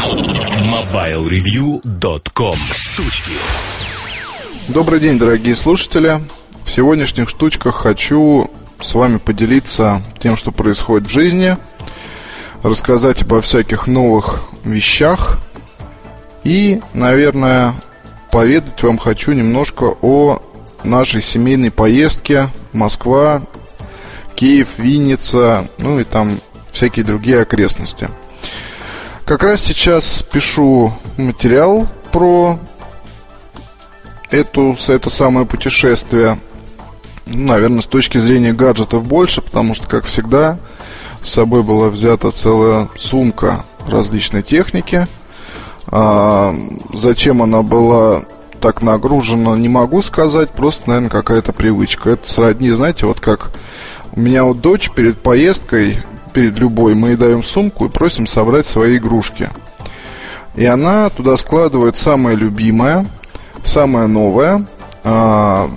MobileReview.com Штучки Добрый день, дорогие слушатели. В сегодняшних штучках хочу с вами поделиться тем, что происходит в жизни, рассказать обо всяких новых вещах и, наверное, поведать вам хочу немножко о нашей семейной поездке Москва, Киев, Винница, ну и там всякие другие окрестности. Как раз сейчас пишу материал про эту, это самое путешествие. Ну, наверное, с точки зрения гаджетов больше, потому что, как всегда, с собой была взята целая сумка различной техники. А, зачем она была так нагружена, не могу сказать, просто, наверное, какая-то привычка. Это сродни, знаете, вот как у меня вот дочь перед поездкой, перед любой, мы ей даем сумку и просим собрать свои игрушки. И она туда складывает самое любимое, самое новое. А,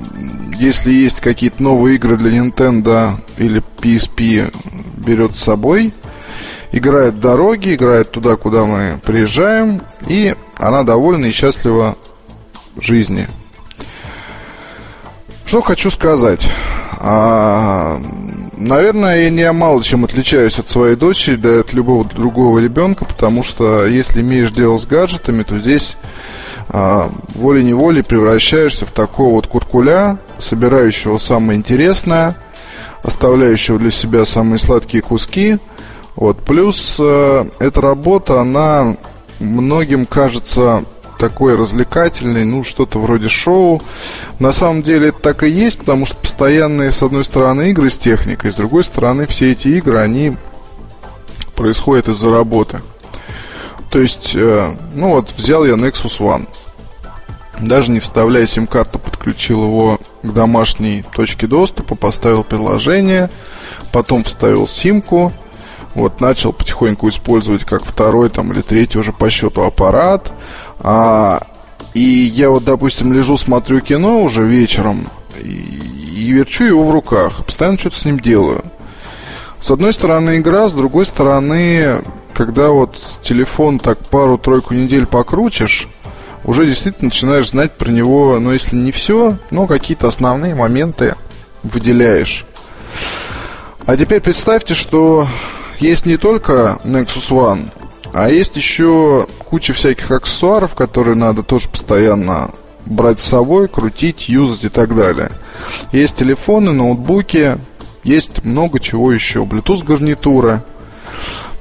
если есть какие-то новые игры для Nintendo или PSP, берет с собой. Играет дороги, играет туда, куда мы приезжаем. И она довольна и счастлива жизни. Что хочу сказать. А, наверное, я не мало чем отличаюсь от своей дочери, да от любого другого ребенка, потому что если имеешь дело с гаджетами, то здесь а, волей-неволей превращаешься в такого вот куркуля, собирающего самое интересное, оставляющего для себя самые сладкие куски. Вот. Плюс э, эта работа, она многим кажется такой развлекательный, ну, что-то вроде шоу. На самом деле это так и есть, потому что постоянные, с одной стороны, игры с техникой, с другой стороны, все эти игры, они происходят из-за работы. То есть, э, ну вот, взял я Nexus One. Даже не вставляя сим-карту, подключил его к домашней точке доступа, поставил приложение, потом вставил симку, вот, начал потихоньку использовать как второй там, или третий уже по счету аппарат. А, и я вот, допустим, лежу, смотрю кино уже вечером и, и верчу его в руках. Постоянно что-то с ним делаю. С одной стороны игра, с другой стороны, когда вот телефон так пару-тройку недель покрутишь, уже действительно начинаешь знать про него, ну, если не все, но какие-то основные моменты выделяешь. А теперь представьте, что есть не только Nexus One, а есть еще куча всяких аксессуаров, которые надо тоже постоянно брать с собой, крутить, юзать и так далее. Есть телефоны, ноутбуки, есть много чего еще. Bluetooth гарнитуры.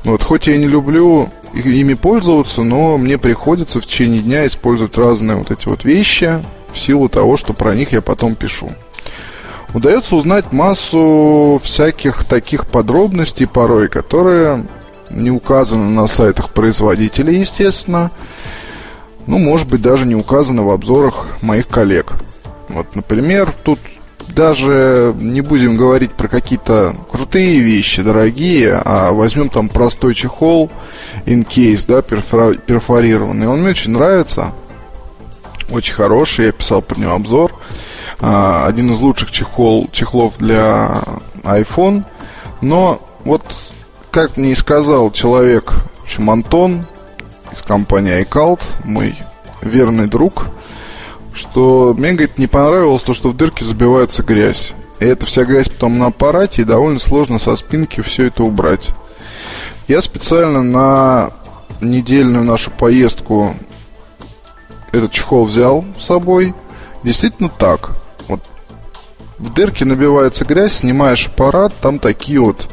Вот, хоть я не люблю ими пользоваться, но мне приходится в течение дня использовать разные вот эти вот вещи в силу того, что про них я потом пишу удается узнать массу всяких таких подробностей порой, которые не указаны на сайтах производителей, естественно. Ну, может быть, даже не указаны в обзорах моих коллег. Вот, например, тут даже не будем говорить про какие-то крутые вещи, дорогие, а возьмем там простой чехол case, да, перфорированный. Он мне очень нравится. Очень хороший, я писал про него обзор. А, один из лучших чехол, чехлов для iPhone. Но вот, как мне и сказал человек, в общем, Антон из компании iCloud, мой верный друг, что мне, говорит, не понравилось то, что в дырке забивается грязь. И эта вся грязь потом на аппарате, и довольно сложно со спинки все это убрать. Я специально на недельную нашу поездку этот чехол взял с собой. Действительно так. В дырке набивается грязь, снимаешь аппарат, там такие вот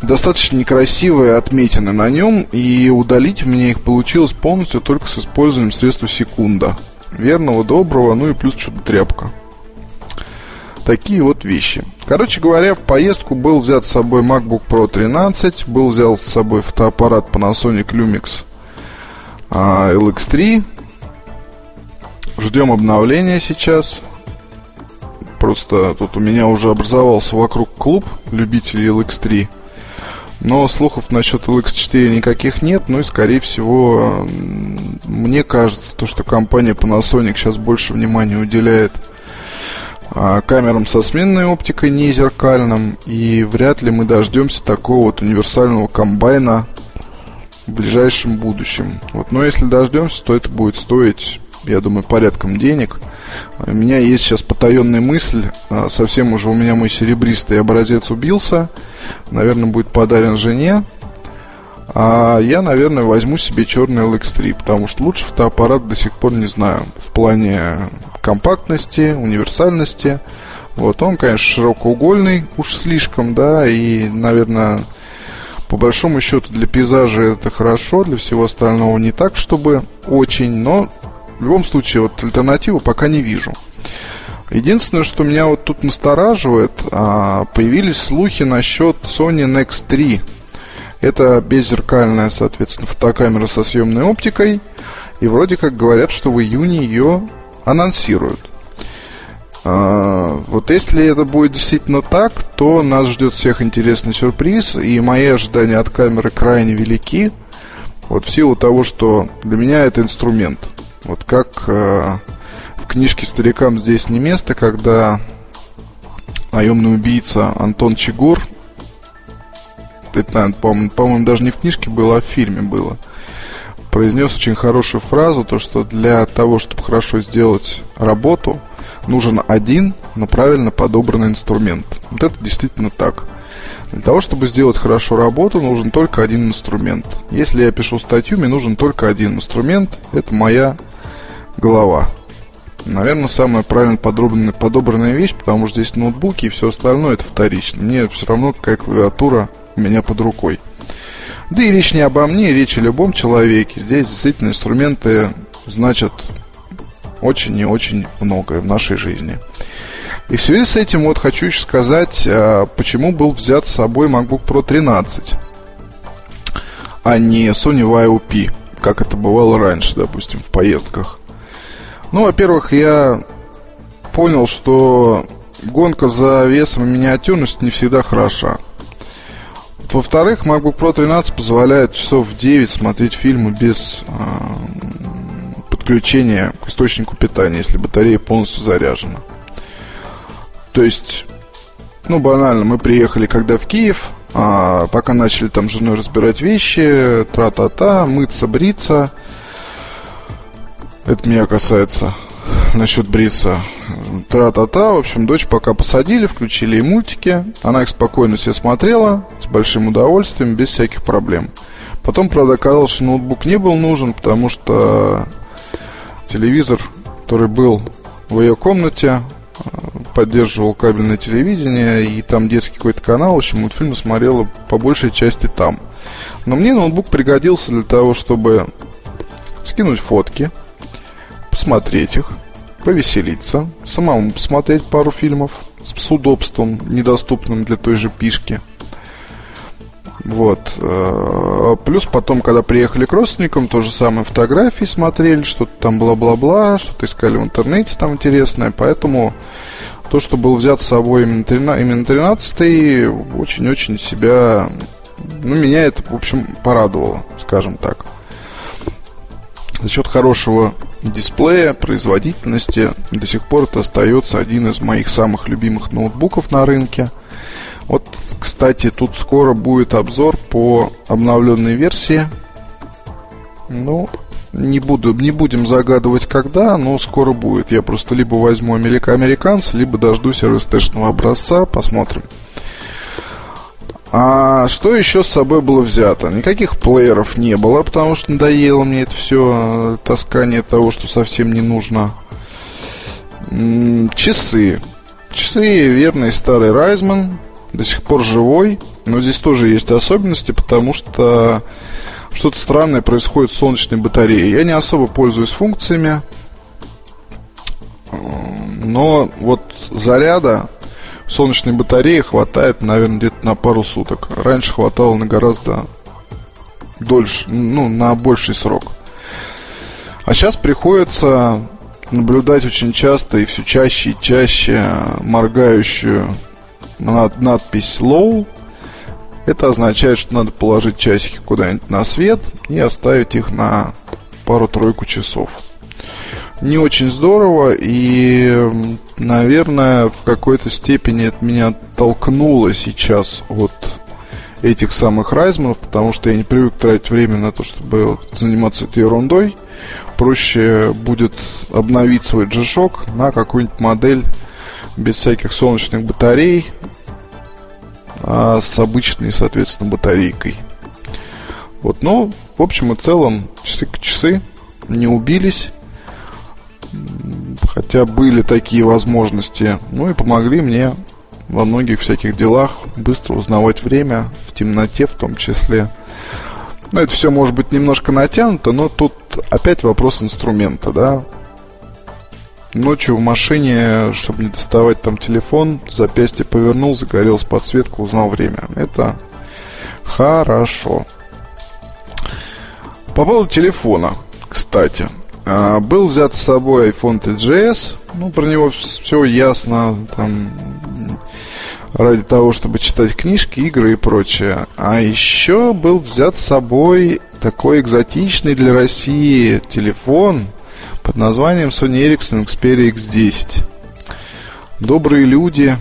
достаточно некрасивые отметины на нем, и удалить у меня их получилось полностью только с использованием средства секунда. Верного, доброго, ну и плюс что-то тряпка. Такие вот вещи. Короче говоря, в поездку был взят с собой MacBook Pro 13, был взял с собой фотоаппарат Panasonic Lumix а, LX3, Ждем обновления сейчас. Просто тут у меня уже образовался вокруг клуб любителей LX3. Но слухов насчет LX4 никаких нет. Ну и, скорее всего, мне кажется, то, что компания Panasonic сейчас больше внимания уделяет а, камерам со сменной оптикой, не зеркальным. И вряд ли мы дождемся такого вот универсального комбайна в ближайшем будущем. Вот. Но если дождемся, то это будет стоить, я думаю, порядком денег. У меня есть сейчас потаенная мысль, а, совсем уже у меня мой серебристый образец убился, наверное, будет подарен жене. А я, наверное, возьму себе черный LX3, потому что лучше фотоаппарат до сих пор не знаю. В плане компактности, универсальности. Вот он, конечно, широкоугольный, уж слишком, да, и, наверное, по большому счету для пейзажа это хорошо, для всего остального не так, чтобы очень, но в любом случае вот альтернативу пока не вижу. Единственное, что меня вот тут настораживает, а, появились слухи насчет Sony Nex 3. Это беззеркальная, соответственно, фотокамера со съемной оптикой. И вроде как говорят, что в июне ее анонсируют. А, вот если это будет действительно так, то нас ждет всех интересный сюрприз, и мои ожидания от камеры крайне велики. Вот в силу того, что для меня это инструмент. Вот как э, в книжке «Старикам здесь не место», когда наемный убийца Антон Чигур, это, наверное, по-моему, по даже не в книжке было, а в фильме было, произнес очень хорошую фразу, то, что для того, чтобы хорошо сделать работу – нужен один, но правильно подобранный инструмент. Вот это действительно так. Для того, чтобы сделать хорошо работу, нужен только один инструмент. Если я пишу статью, мне нужен только один инструмент. Это моя голова. Наверное, самая правильно подобранная, подобранная вещь, потому что здесь ноутбуки и все остальное это вторично. Мне все равно какая клавиатура у меня под рукой. Да и речь не обо мне, речь о любом человеке. Здесь действительно инструменты значат очень и очень многое в нашей жизни. И в связи с этим вот хочу еще сказать, а, почему был взят с собой MacBook Pro 13, а не Sony YOP, как это бывало раньше, допустим, в поездках. Ну, во-первых, я понял, что гонка за весом и миниатюрностью не всегда хороша. Во-вторых, MacBook Pro 13 позволяет часов в 9 смотреть фильмы без а, подключения к источнику питания, если батарея полностью заряжена. То есть, ну, банально, мы приехали когда в Киев, а, пока начали там с женой разбирать вещи, тра-та-та, мыться, бриться. Это меня касается насчет бриться. Тра-та-та, в общем, дочь пока посадили, включили ей мультики. Она их спокойно все смотрела, с большим удовольствием, без всяких проблем. Потом, правда, оказалось, что ноутбук не был нужен, потому что телевизор, который был в ее комнате, поддерживал кабельное телевидение, и там детский какой-то канал, в общем, мультфильмы смотрела по большей части там. Но мне ноутбук пригодился для того, чтобы скинуть фотки, посмотреть их, повеселиться, самому посмотреть пару фильмов с удобством, недоступным для той же пишки – вот. Э, плюс потом, когда приехали к родственникам, то же самое фотографии смотрели, что-то там бла-бла-бла, что-то искали в интернете там интересное. Поэтому то, что был взят с собой именно 13 очень-очень себя... Ну, меня это, в общем, порадовало, скажем так. За счет хорошего дисплея, производительности, до сих пор это остается один из моих самых любимых ноутбуков на рынке – вот, кстати, тут скоро будет обзор по обновленной версии. Ну, не, буду, не будем загадывать когда, но скоро будет. Я просто либо возьму американца, либо дождусь РСТ-шного образца, посмотрим. А что еще с собой было взято? Никаких плееров не было, потому что надоело мне это все таскание того, что совсем не нужно. Часы. Часы верный старый Райзман до сих пор живой, но здесь тоже есть особенности, потому что что-то странное происходит с солнечной батареей. Я не особо пользуюсь функциями, но вот заряда солнечной батареи хватает, наверное, где-то на пару суток. Раньше хватало на гораздо дольше, ну, на больший срок. А сейчас приходится наблюдать очень часто и все чаще и чаще моргающую над, надпись low, это означает, что надо положить часики куда-нибудь на свет и оставить их на пару-тройку часов. Не очень здорово, и, наверное, в какой-то степени это меня толкнуло сейчас от этих самых Райзманов, потому что я не привык тратить время на то, чтобы заниматься этой ерундой. Проще будет обновить свой G-Shock на какую-нибудь модель без всяких солнечных батарей, а с обычной, соответственно, батарейкой. Вот, но, в общем и целом, часы к часы не убились. Хотя были такие возможности. Ну и помогли мне во многих всяких делах быстро узнавать время, в темноте в том числе. Ну, это все может быть немножко натянуто, но тут опять вопрос инструмента, да. Ночью в машине, чтобы не доставать там телефон, запястье повернул, загорелась подсветка, узнал время. Это хорошо. По поводу телефона, кстати. А, был взят с собой iPhone TGS. Ну, про него все ясно. Там ради того, чтобы читать книжки, игры и прочее. А еще был взят с собой такой экзотичный для России телефон под названием Sony Ericsson Xperia X10. Добрые люди,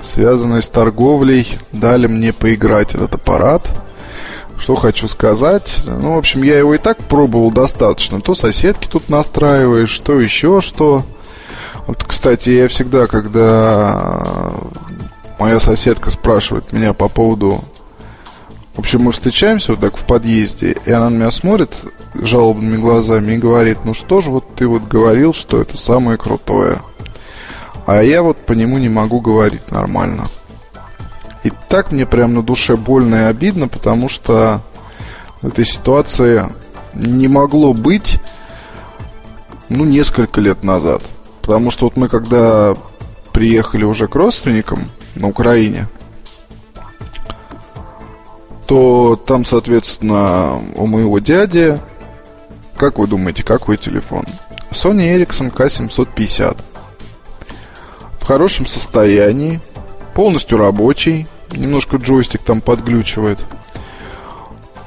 связанные с торговлей, дали мне поиграть этот аппарат. Что хочу сказать. Ну, в общем, я его и так пробовал достаточно. То соседки тут настраиваешь, то еще что. Вот, кстати, я всегда, когда моя соседка спрашивает меня по поводу... В общем, мы встречаемся вот так в подъезде, и она на меня смотрит жалобными глазами и говорит, ну что же вот ты вот говорил, что это самое крутое. А я вот по нему не могу говорить нормально. И так мне прям на душе больно и обидно, потому что в этой ситуации не могло быть, ну, несколько лет назад. Потому что вот мы когда приехали уже к родственникам на Украине, то там, соответственно, у моего дяди, как вы думаете, какой телефон? Sony Ericsson K750. В хорошем состоянии, полностью рабочий, немножко джойстик там подглючивает.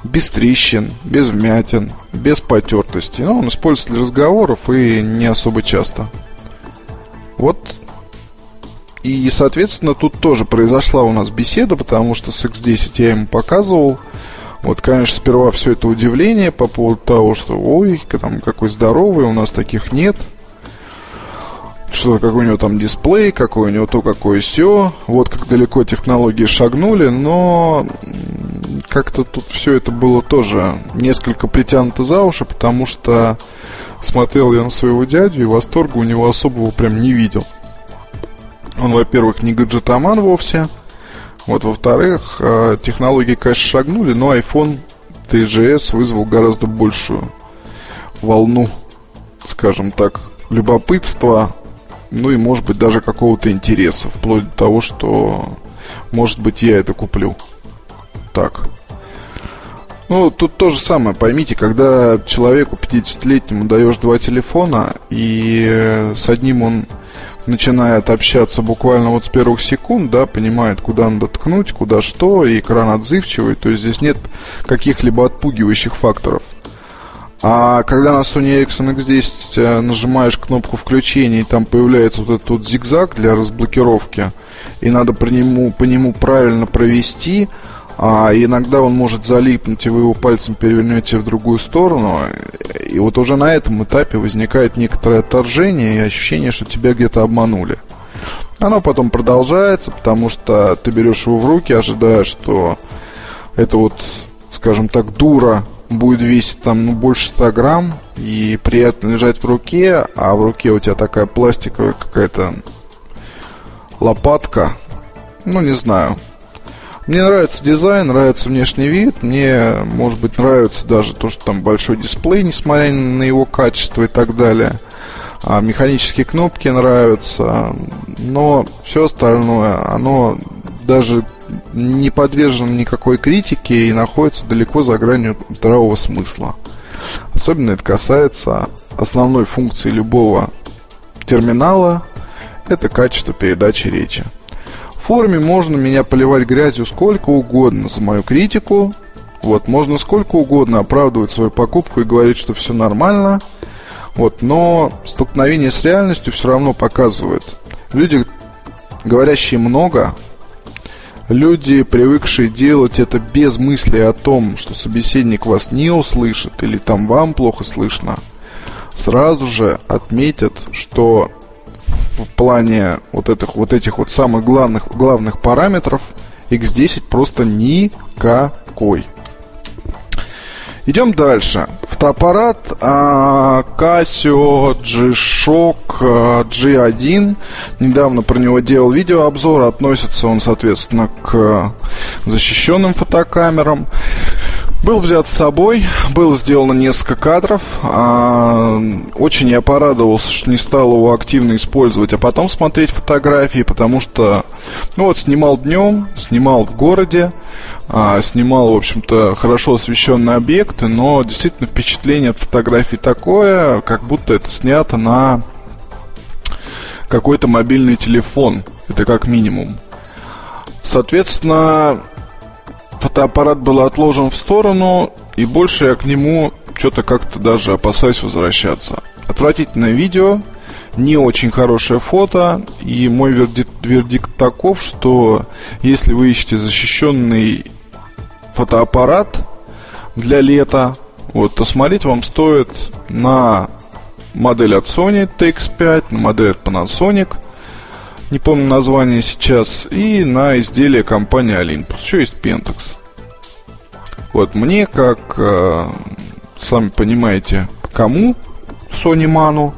Без трещин, без вмятин, без потертости. Но он используется для разговоров и не особо часто. Вот и, соответственно, тут тоже произошла у нас беседа, потому что с X10 я ему показывал. Вот, конечно, сперва все это удивление по поводу того, что ой, там какой здоровый, у нас таких нет. Что какой у него там дисплей, какой у него то, какое все. Вот как далеко технологии шагнули, но как-то тут все это было тоже несколько притянуто за уши, потому что смотрел я на своего дядю и восторга у него особого прям не видел. Он, во-первых, не гаджетоман вовсе. Вот, во-вторых, э, технологии, конечно, шагнули, но iPhone 3GS вызвал гораздо большую волну, скажем так, любопытства, ну и, может быть, даже какого-то интереса, вплоть до того, что, может быть, я это куплю. Так. Ну, тут то же самое, поймите, когда человеку 50-летнему даешь два телефона, и э, с одним он начинает общаться буквально вот с первых секунд, да, понимает, куда надо ткнуть, куда что, и экран отзывчивый, то есть здесь нет каких-либо отпугивающих факторов. А когда на Sony Ericsson X10 э, нажимаешь кнопку включения, и там появляется вот этот вот зигзаг для разблокировки, и надо по нему, по нему правильно провести, а иногда он может залипнуть, и вы его пальцем перевернете в другую сторону. И вот уже на этом этапе возникает некоторое отторжение и ощущение, что тебя где-то обманули. Оно потом продолжается, потому что ты берешь его в руки, ожидая, что это вот, скажем так, дура будет весить там ну, больше 100 грамм и приятно лежать в руке, а в руке у тебя такая пластиковая какая-то лопатка, ну не знаю, мне нравится дизайн, нравится внешний вид. Мне, может быть, нравится даже то, что там большой дисплей, несмотря на его качество и так далее. А механические кнопки нравятся. Но все остальное, оно даже не подвержено никакой критике и находится далеко за гранью здравого смысла. Особенно это касается основной функции любого терминала – это качество передачи речи форуме можно меня поливать грязью сколько угодно за мою критику. Вот, можно сколько угодно оправдывать свою покупку и говорить, что все нормально. Вот, но столкновение с реальностью все равно показывает. Люди, говорящие много, Люди, привыкшие делать это без мысли о том, что собеседник вас не услышит или там вам плохо слышно, сразу же отметят, что в плане вот этих вот, этих вот самых главных, главных параметров X10 просто никакой. Идем дальше. Фотоаппарат а, Casio G-Shock а, G1. Недавно про него делал видеообзор. Относится он, соответственно, к защищенным фотокамерам. Был взят с собой, было сделано несколько кадров. А, очень я порадовался, что не стал его активно использовать, а потом смотреть фотографии, потому что, ну вот, снимал днем, снимал в городе, а, снимал, в общем-то, хорошо освещенные объекты, но действительно впечатление от фотографий такое, как будто это снято на какой-то мобильный телефон. Это как минимум. Соответственно, фотоаппарат был отложен в сторону, и больше я к нему что-то как-то даже опасаюсь возвращаться. Отвратительное видео, не очень хорошее фото, и мой вердикт, вердикт таков, что если вы ищете защищенный фотоаппарат для лета, вот, то смотреть вам стоит на модель от Sony TX5, на модель от Panasonic – не помню название сейчас, и на изделие компании Olympus. Еще есть Pentax. Вот мне, как, э, сами понимаете, кому Sony Manu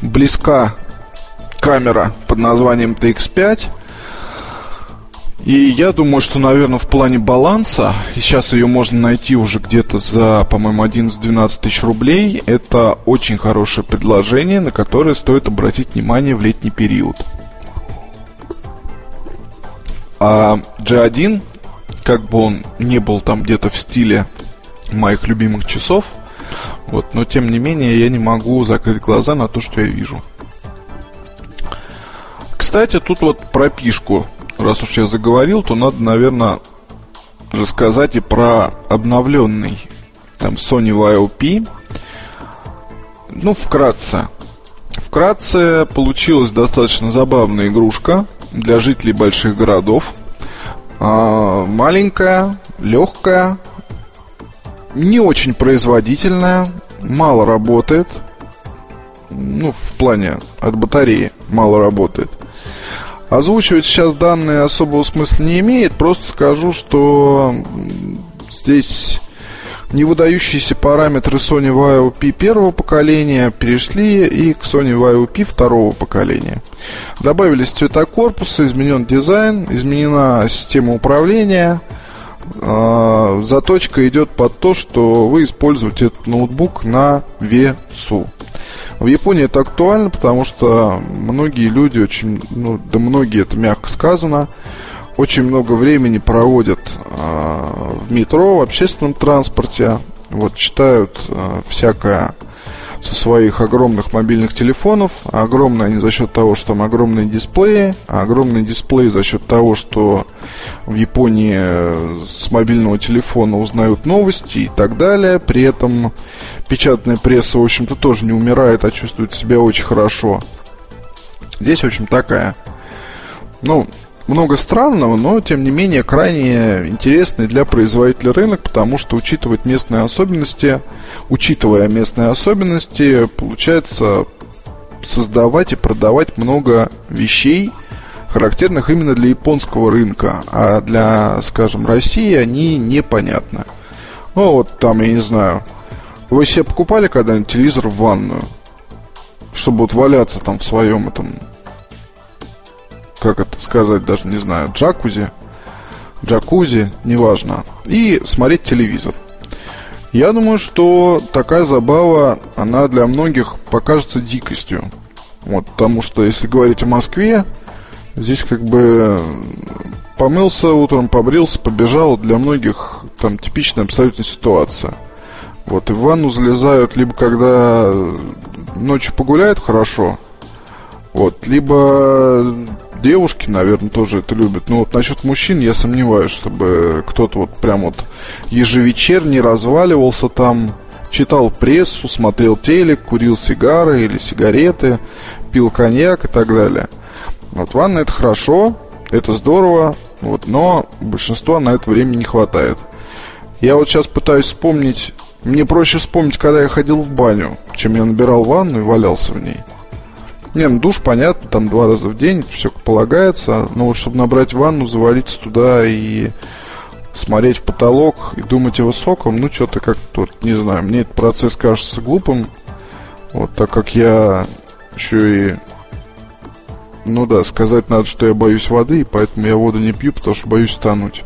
близка камера под названием TX5. И я думаю, что, наверное, в плане баланса, сейчас ее можно найти уже где-то за, по-моему, 11-12 тысяч рублей, это очень хорошее предложение, на которое стоит обратить внимание в летний период. А G1, как бы он не был там где-то в стиле моих любимых часов, вот, но тем не менее я не могу закрыть глаза на то, что я вижу. Кстати, тут вот про пишку. Раз уж я заговорил, то надо, наверное, рассказать и про обновленный там Sony YOP. Ну, вкратце. Вкратце получилась достаточно забавная игрушка – для жителей больших городов. А, маленькая, легкая, не очень производительная, мало работает. Ну, в плане от батареи мало работает. Озвучивать сейчас данные особого смысла не имеет, просто скажу, что здесь не выдающиеся параметры Sony YOP первого поколения перешли и к Sony YOP второго поколения. Добавились цвета корпуса, изменен дизайн, изменена система управления. А, заточка идет под то, что вы используете этот ноутбук на весу. В Японии это актуально, потому что многие люди очень, ну, да многие это мягко сказано, очень много времени проводят э, в метро, в общественном транспорте, вот читают э, всякое со своих огромных мобильных телефонов. Огромные они за счет того, что там огромные дисплеи. А огромные дисплеи за счет того, что в Японии э, с мобильного телефона узнают новости и так далее. При этом печатная пресса, в общем-то, тоже не умирает, а чувствует себя очень хорошо. Здесь, в общем, такая, ну, много странного, но тем не менее крайне интересный для производителя рынок, потому что учитывать местные особенности, учитывая местные особенности, получается создавать и продавать много вещей, характерных именно для японского рынка, а для, скажем, России они непонятны. Ну вот там, я не знаю, вы себе покупали когда-нибудь телевизор в ванную, чтобы вот валяться там в своем этом как это сказать, даже не знаю, джакузи, джакузи, неважно, и смотреть телевизор. Я думаю, что такая забава, она для многих покажется дикостью. Вот, потому что, если говорить о Москве, здесь как бы помылся утром, побрился, побежал, для многих там типичная абсолютно ситуация. Вот, и в ванну залезают либо когда ночью погуляют хорошо, вот, либо девушки, наверное, тоже это любят. Но вот насчет мужчин я сомневаюсь, чтобы кто-то вот прям вот ежевечерний разваливался там, читал прессу, смотрел телек, курил сигары или сигареты, пил коньяк и так далее. Вот ванна это хорошо, это здорово, Вот, но большинства на это время не хватает. Я вот сейчас пытаюсь вспомнить... Мне проще вспомнить, когда я ходил в баню, чем я набирал ванну и валялся в ней. Не, ну душ, понятно, там два раза в день, все как полагается. Но вот чтобы набрать ванну, завалиться туда и смотреть в потолок и думать о высоком, ну, что-то как-то, вот, не знаю, мне этот процесс кажется глупым. Вот, так как я еще и ну да, сказать надо, что я боюсь воды, и поэтому я воду не пью, потому что боюсь тонуть.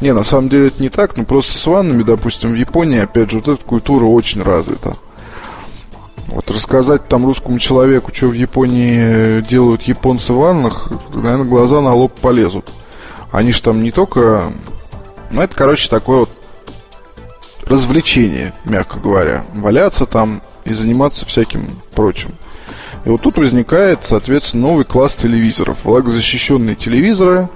Не, на самом деле это не так, но просто с ваннами, допустим, в Японии, опять же, вот эта культура очень развита. Вот рассказать там русскому человеку, что в Японии делают японцы в ваннах, наверное, глаза на лоб полезут. Они же там не только... Ну, это, короче, такое вот развлечение, мягко говоря. Валяться там и заниматься всяким прочим. И вот тут возникает, соответственно, новый класс телевизоров. Влагозащищенные телевизоры,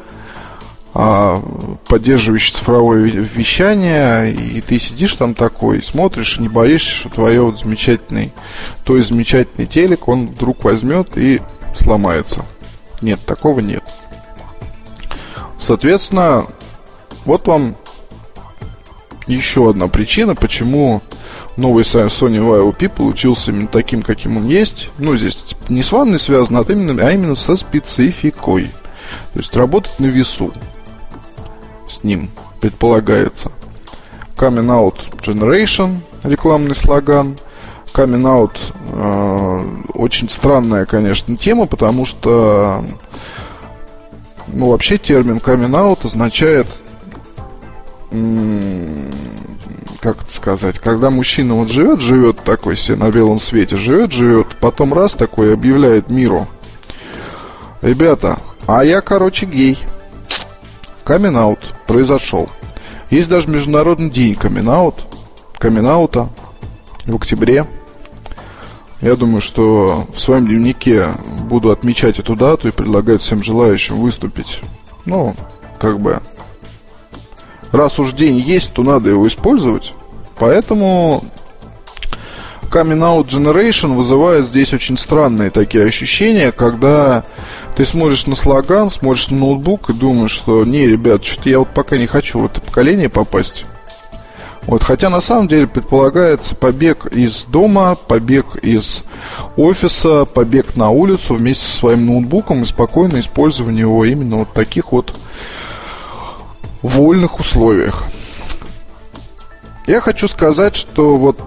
а, поддерживающие цифровое вещание, и ты сидишь там такой, смотришь, не боишься, что твое вот замечательный, твой замечательный телек, он вдруг возьмет и сломается. Нет, такого нет. Соответственно, вот вам еще одна причина, почему новый Sony Vaio P получился именно таким, каким он есть. Ну, здесь не с ванной связано, а именно, а именно со спецификой. То есть работать на весу с ним предполагается. Coming Out Generation, рекламный слоган. Coming Out э, очень странная, конечно, тема, потому что ну, вообще термин coming out означает как это сказать, когда мужчина вот живет, живет такой себе на белом свете, живет, живет, потом раз такой объявляет миру. Ребята, а я, короче, гей. Камин произошел. Есть даже Международный день камин в октябре. Я думаю, что в своем дневнике буду отмечать эту дату и предлагать всем желающим выступить. Ну, как бы раз уж день есть, то надо его использовать. Поэтому Coming Out Generation вызывает здесь очень странные такие ощущения, когда ты смотришь на слоган, смотришь на ноутбук и думаешь, что не, ребят, что-то я вот пока не хочу в это поколение попасть. Вот, хотя на самом деле предполагается побег из дома, побег из офиса, побег на улицу вместе со своим ноутбуком и спокойное использование его именно вот таких вот вольных условиях. Я хочу сказать, что вот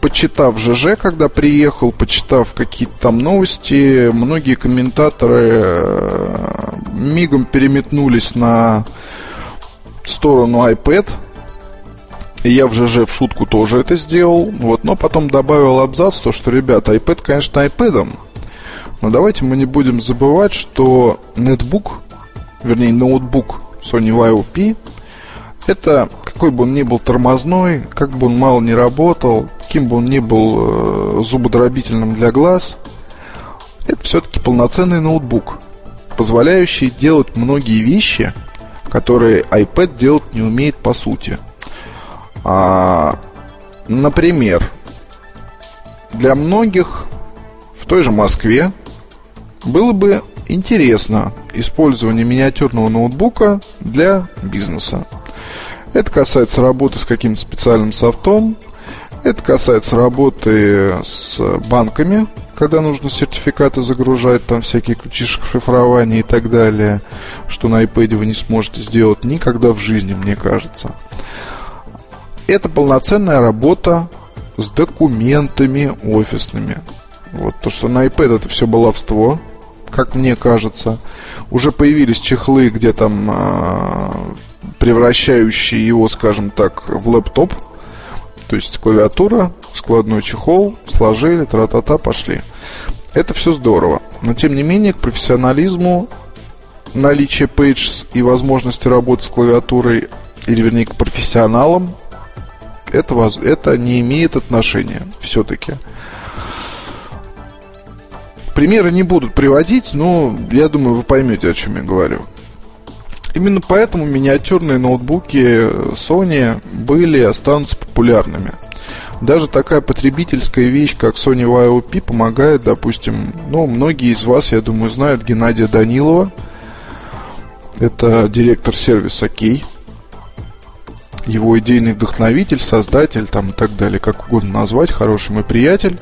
почитав ЖЖ, когда приехал, почитав какие-то там новости, многие комментаторы э, мигом переметнулись на сторону iPad. И я в ЖЖ в шутку тоже это сделал. Вот, но потом добавил абзац, то, что, ребята, iPad, конечно, iPad, но давайте мы не будем забывать, что нетбук, вернее, ноутбук Sony Vaio P, это какой бы он ни был тормозной, как бы он мало не работал, каким бы он ни был э, зубодробительным для глаз, это все-таки полноценный ноутбук, позволяющий делать многие вещи, которые iPad делать не умеет по сути. А, например, для многих в той же Москве было бы интересно использование миниатюрного ноутбука для бизнеса. Это касается работы с каким-то специальным софтом, это касается работы с банками, когда нужно сертификаты загружать, там всякие ключи шифрования и так далее, что на iPad вы не сможете сделать никогда в жизни, мне кажется. Это полноценная работа с документами офисными. Вот то, что на iPad это все баловство, как мне кажется. Уже появились чехлы, где там превращающие его, скажем так, в лэптоп. То есть клавиатура, складной чехол, сложили, тра-та-та, пошли. Это все здорово. Но тем не менее, к профессионализму наличие Pages и возможности работать с клавиатурой, или вернее к профессионалам, это, это не имеет отношения все-таки. Примеры не будут приводить, но я думаю, вы поймете, о чем я говорю. Именно поэтому миниатюрные ноутбуки Sony были и останутся популярными. Даже такая потребительская вещь, как Sony Vaio P, помогает, допустим, ну, многие из вас, я думаю, знают Геннадия Данилова. Это директор сервиса Кей. Его идейный вдохновитель, создатель там и так далее, как угодно назвать, хороший мой приятель.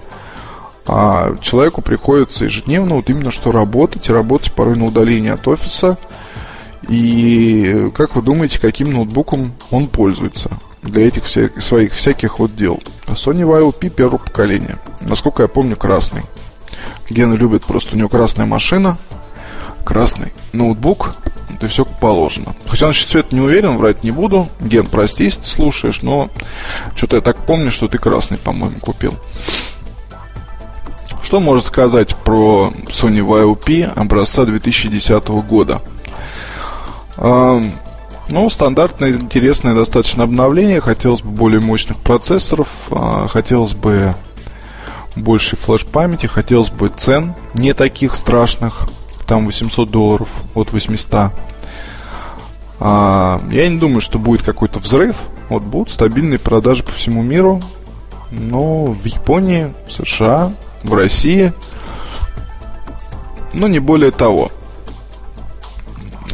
А человеку приходится ежедневно вот именно что работать, и работать порой на удалении от офиса. И как вы думаете, каким ноутбуком он пользуется для этих вся, своих всяких вот дел? Sony YLP первого поколения. Насколько я помню, красный. Гена любит просто, у него красная машина, красный ноутбук, это все положено. Хотя насчет цвета не уверен, врать не буду. Ген, прости, если ты слушаешь, но что-то я так помню, что ты красный, по-моему, купил. Что можно сказать про Sony YOP образца 2010 года? Ну, стандартное, интересное достаточно обновление. Хотелось бы более мощных процессоров, а, хотелось бы больше флеш-памяти, хотелось бы цен не таких страшных, там 800 долларов от 800. А, я не думаю, что будет какой-то взрыв. Вот будут стабильные продажи по всему миру. Но в Японии, в США, в России. Но не более того.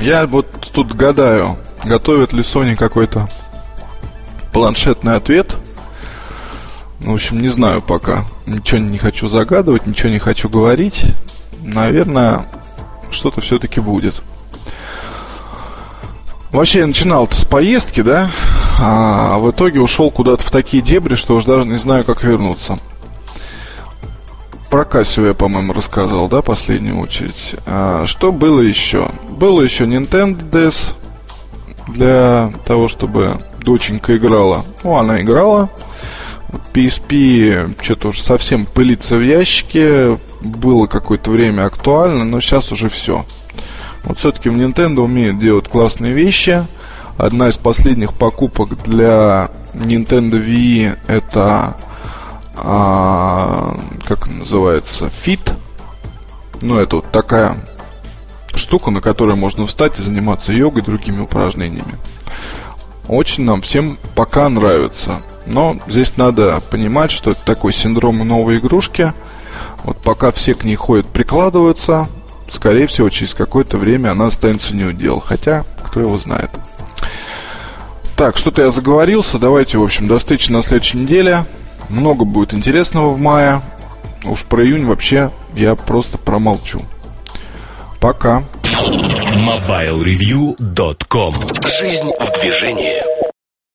Я вот тут гадаю, готовит ли Sony какой-то планшетный ответ. В общем, не знаю пока. Ничего не хочу загадывать, ничего не хочу говорить. Наверное, что-то все-таки будет. Вообще я начинал-то с поездки, да, а в итоге ушел куда-то в такие дебри, что уж даже не знаю, как вернуться. Про Кассию я, по-моему, рассказал, да, последнюю очередь. А, что было еще? Было еще Nintendo DS для того, чтобы доченька играла. Ну, она играла. PSP что-то уже совсем пылится в ящике. Было какое-то время актуально, но сейчас уже все. Вот все-таки в Nintendo умеют делать классные вещи. Одна из последних покупок для Nintendo Wii это а, как называется Fit. Ну, это вот такая штука, на которой можно встать и заниматься йогой и другими упражнениями. Очень нам всем пока нравится. Но здесь надо понимать, что это такой синдром новой игрушки. Вот пока все к ней ходят, прикладываются, скорее всего, через какое-то время она останется не удел. Хотя, кто его знает. Так, что-то я заговорился. Давайте, в общем, до встречи на следующей неделе. Много будет интересного в мае. Уж про июнь вообще я просто промолчу. Пока. MobileReview.com Жизнь в движении.